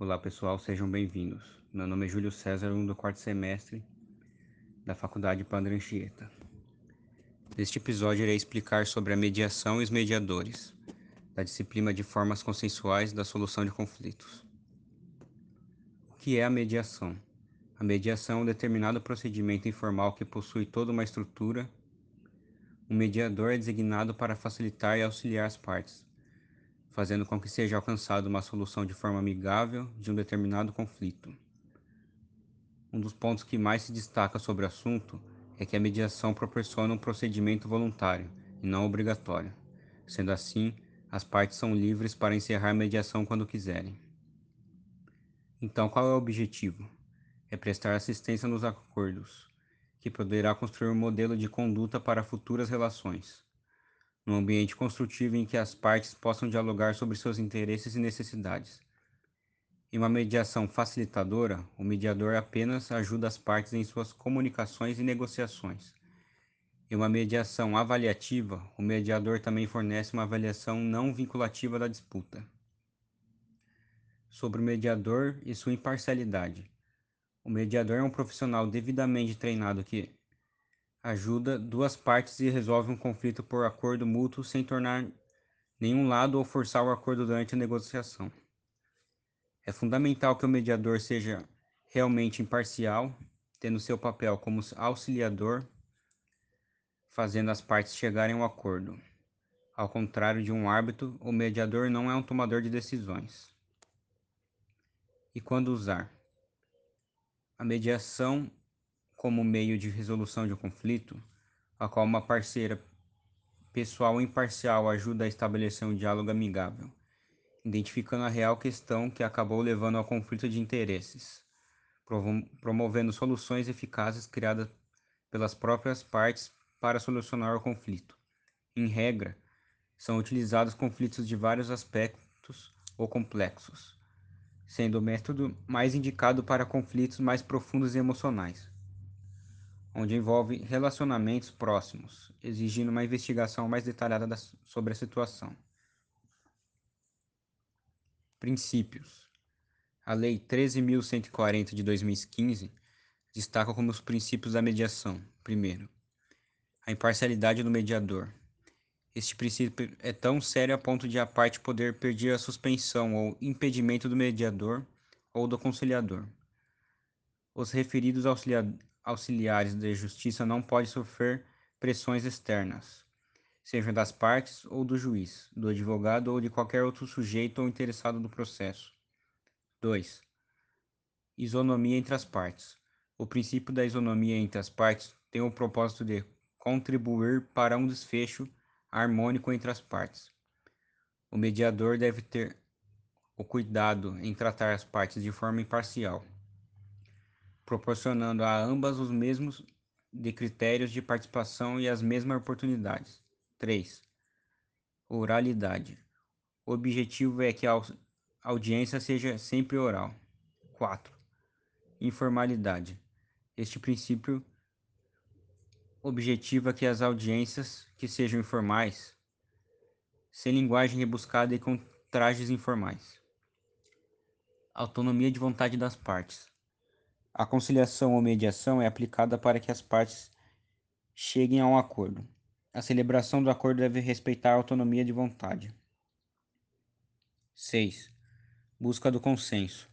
Olá pessoal, sejam bem-vindos. Meu nome é Júlio César, um do quarto semestre da Faculdade Padre Anchieta. Neste episódio irei explicar sobre a mediação e os mediadores, da disciplina de formas consensuais da solução de conflitos. O que é a mediação? A mediação é um determinado procedimento informal que possui toda uma estrutura. Um mediador é designado para facilitar e auxiliar as partes, fazendo com que seja alcançada uma solução de forma amigável de um determinado conflito. Um dos pontos que mais se destaca sobre o assunto é que a mediação proporciona um procedimento voluntário e não obrigatório. Sendo assim, as partes são livres para encerrar a mediação quando quiserem. Então, qual é o objetivo? É prestar assistência nos acordos, que poderá construir um modelo de conduta para futuras relações num ambiente construtivo em que as partes possam dialogar sobre seus interesses e necessidades. Em uma mediação facilitadora, o mediador apenas ajuda as partes em suas comunicações e negociações. Em uma mediação avaliativa, o mediador também fornece uma avaliação não vinculativa da disputa. Sobre o mediador e sua imparcialidade. O mediador é um profissional devidamente treinado que ajuda duas partes e resolve um conflito por acordo mútuo sem tornar nenhum lado ou forçar o acordo durante a negociação. É fundamental que o mediador seja realmente imparcial, tendo seu papel como auxiliador, fazendo as partes chegarem ao acordo. Ao contrário de um árbitro, o mediador não é um tomador de decisões. E quando usar? A mediação como meio de resolução de um conflito, a qual uma parceira pessoal imparcial ajuda a estabelecer um diálogo amigável, identificando a real questão que acabou levando ao conflito de interesses, promovendo soluções eficazes criadas pelas próprias partes para solucionar o conflito. Em regra, são utilizados conflitos de vários aspectos ou complexos, sendo o método mais indicado para conflitos mais profundos e emocionais onde envolve relacionamentos próximos, exigindo uma investigação mais detalhada sobre a situação. Princípios. A Lei 13.140 de 2015 destaca como os princípios da mediação. Primeiro, a imparcialidade do mediador. Este princípio é tão sério a ponto de a parte poder pedir a suspensão ou impedimento do mediador ou do conciliador. Os referidos auxiliares de justiça não podem sofrer pressões externas, sejam das partes ou do juiz, do advogado ou de qualquer outro sujeito ou interessado no processo. 2. Isonomia entre as partes. O princípio da isonomia entre as partes tem o propósito de contribuir para um desfecho harmônico entre as partes. O mediador deve ter o cuidado em tratar as partes de forma imparcial proporcionando a ambas os mesmos de critérios de participação e as mesmas oportunidades. 3. Oralidade. O objetivo é que a audiência seja sempre oral. 4. Informalidade. Este princípio objetiva que as audiências que sejam informais, sem linguagem rebuscada e com trajes informais. Autonomia de vontade das partes. A conciliação ou mediação é aplicada para que as partes cheguem a um acordo. A celebração do acordo deve respeitar a autonomia de vontade. 6. Busca do consenso.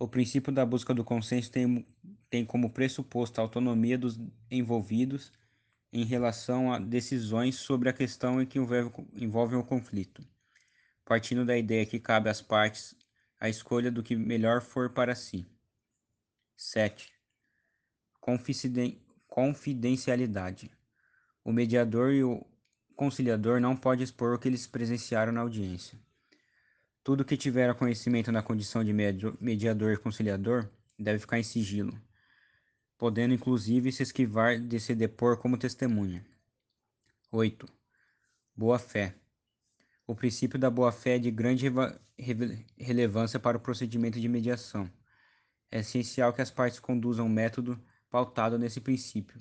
O princípio da busca do consenso tem, tem como pressuposto a autonomia dos envolvidos em relação a decisões sobre a questão em que envolvem o conflito, partindo da ideia que cabe às partes a escolha do que melhor for para si. 7. Confidencialidade. O mediador e o conciliador não podem expor o que eles presenciaram na audiência. Tudo que tiver conhecimento na condição de mediador e conciliador deve ficar em sigilo, podendo inclusive se esquivar de se depor como testemunha. 8. Boa-fé. O princípio da boa-fé é de grande relevância para o procedimento de mediação é essencial que as partes conduzam um método pautado nesse princípio,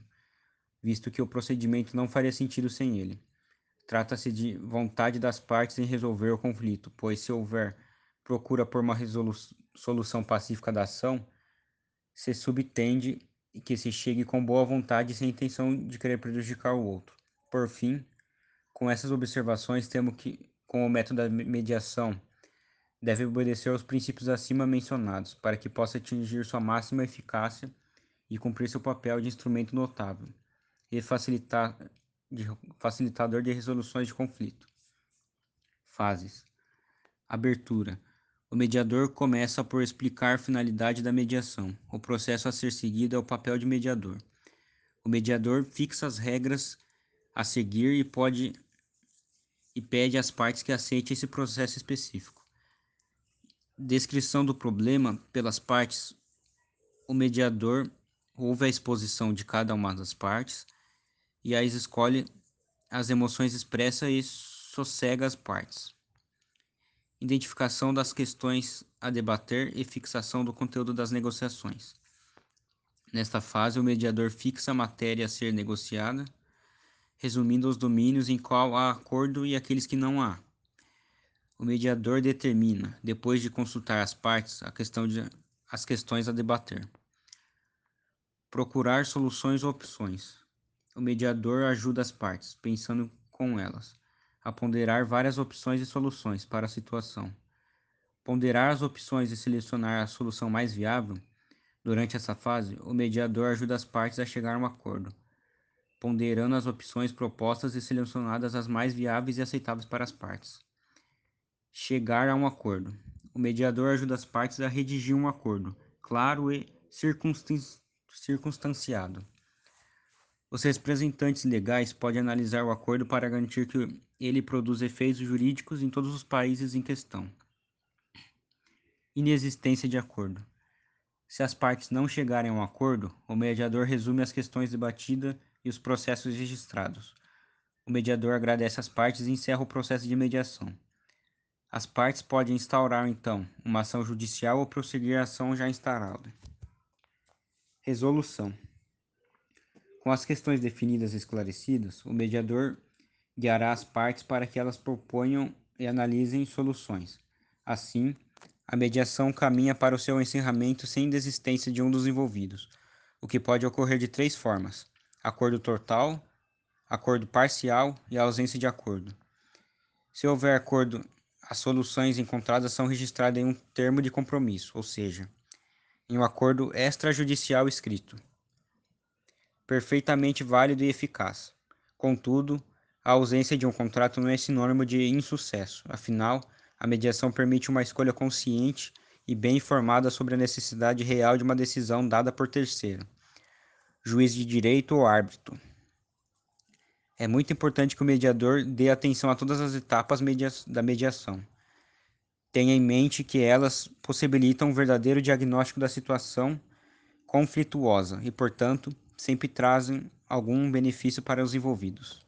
visto que o procedimento não faria sentido sem ele. Trata-se de vontade das partes em resolver o conflito, pois se houver procura por uma solução pacífica da ação, se subtende que se chegue com boa vontade sem intenção de querer prejudicar o outro. Por fim, com essas observações, temos que, com o método da mediação, deve obedecer aos princípios acima mencionados, para que possa atingir sua máxima eficácia e cumprir seu papel de instrumento notável e facilitar, de, facilitador de resoluções de conflito. Fases: Abertura. O mediador começa por explicar a finalidade da mediação. O processo a ser seguido é o papel de mediador. O mediador fixa as regras a seguir e pode e pede às partes que aceitem esse processo específico. Descrição do problema pelas partes. O mediador ouve a exposição de cada uma das partes e aí escolhe as emoções expressas e sossega as partes identificação das questões a debater e fixação do conteúdo das negociações. Nesta fase, o mediador fixa a matéria a ser negociada, resumindo os domínios em qual há acordo e aqueles que não há. O mediador determina, depois de consultar as partes, a questão de, as questões a debater. Procurar soluções ou opções. O mediador ajuda as partes, pensando com elas a ponderar várias opções e soluções para a situação. Ponderar as opções e selecionar a solução mais viável. Durante essa fase, o mediador ajuda as partes a chegar a um acordo, ponderando as opções propostas e selecionadas as mais viáveis e aceitáveis para as partes. Chegar a um acordo. O mediador ajuda as partes a redigir um acordo, claro e circunstanciado. Os representantes legais podem analisar o acordo para garantir que ele produz efeitos jurídicos em todos os países em questão. Inexistência de acordo. Se as partes não chegarem a um acordo, o mediador resume as questões debatidas e os processos registrados. O mediador agradece às partes e encerra o processo de mediação. As partes podem instaurar, então, uma ação judicial ou prosseguir a ação já instaurada. Resolução. Com as questões definidas e esclarecidas, o mediador guiará as partes para que elas proponham e analisem soluções. Assim, a mediação caminha para o seu encerramento sem desistência de um dos envolvidos, o que pode ocorrer de três formas: acordo total, acordo parcial e ausência de acordo. Se houver acordo, as soluções encontradas são registradas em um termo de compromisso, ou seja, em um acordo extrajudicial escrito perfeitamente válido e eficaz. Contudo, a ausência de um contrato não é sinônimo de insucesso, afinal, a mediação permite uma escolha consciente e bem informada sobre a necessidade real de uma decisão dada por terceiro, juiz de direito ou árbitro. É muito importante que o mediador dê atenção a todas as etapas media da mediação. Tenha em mente que elas possibilitam um verdadeiro diagnóstico da situação conflituosa e, portanto, sempre trazem algum benefício para os envolvidos.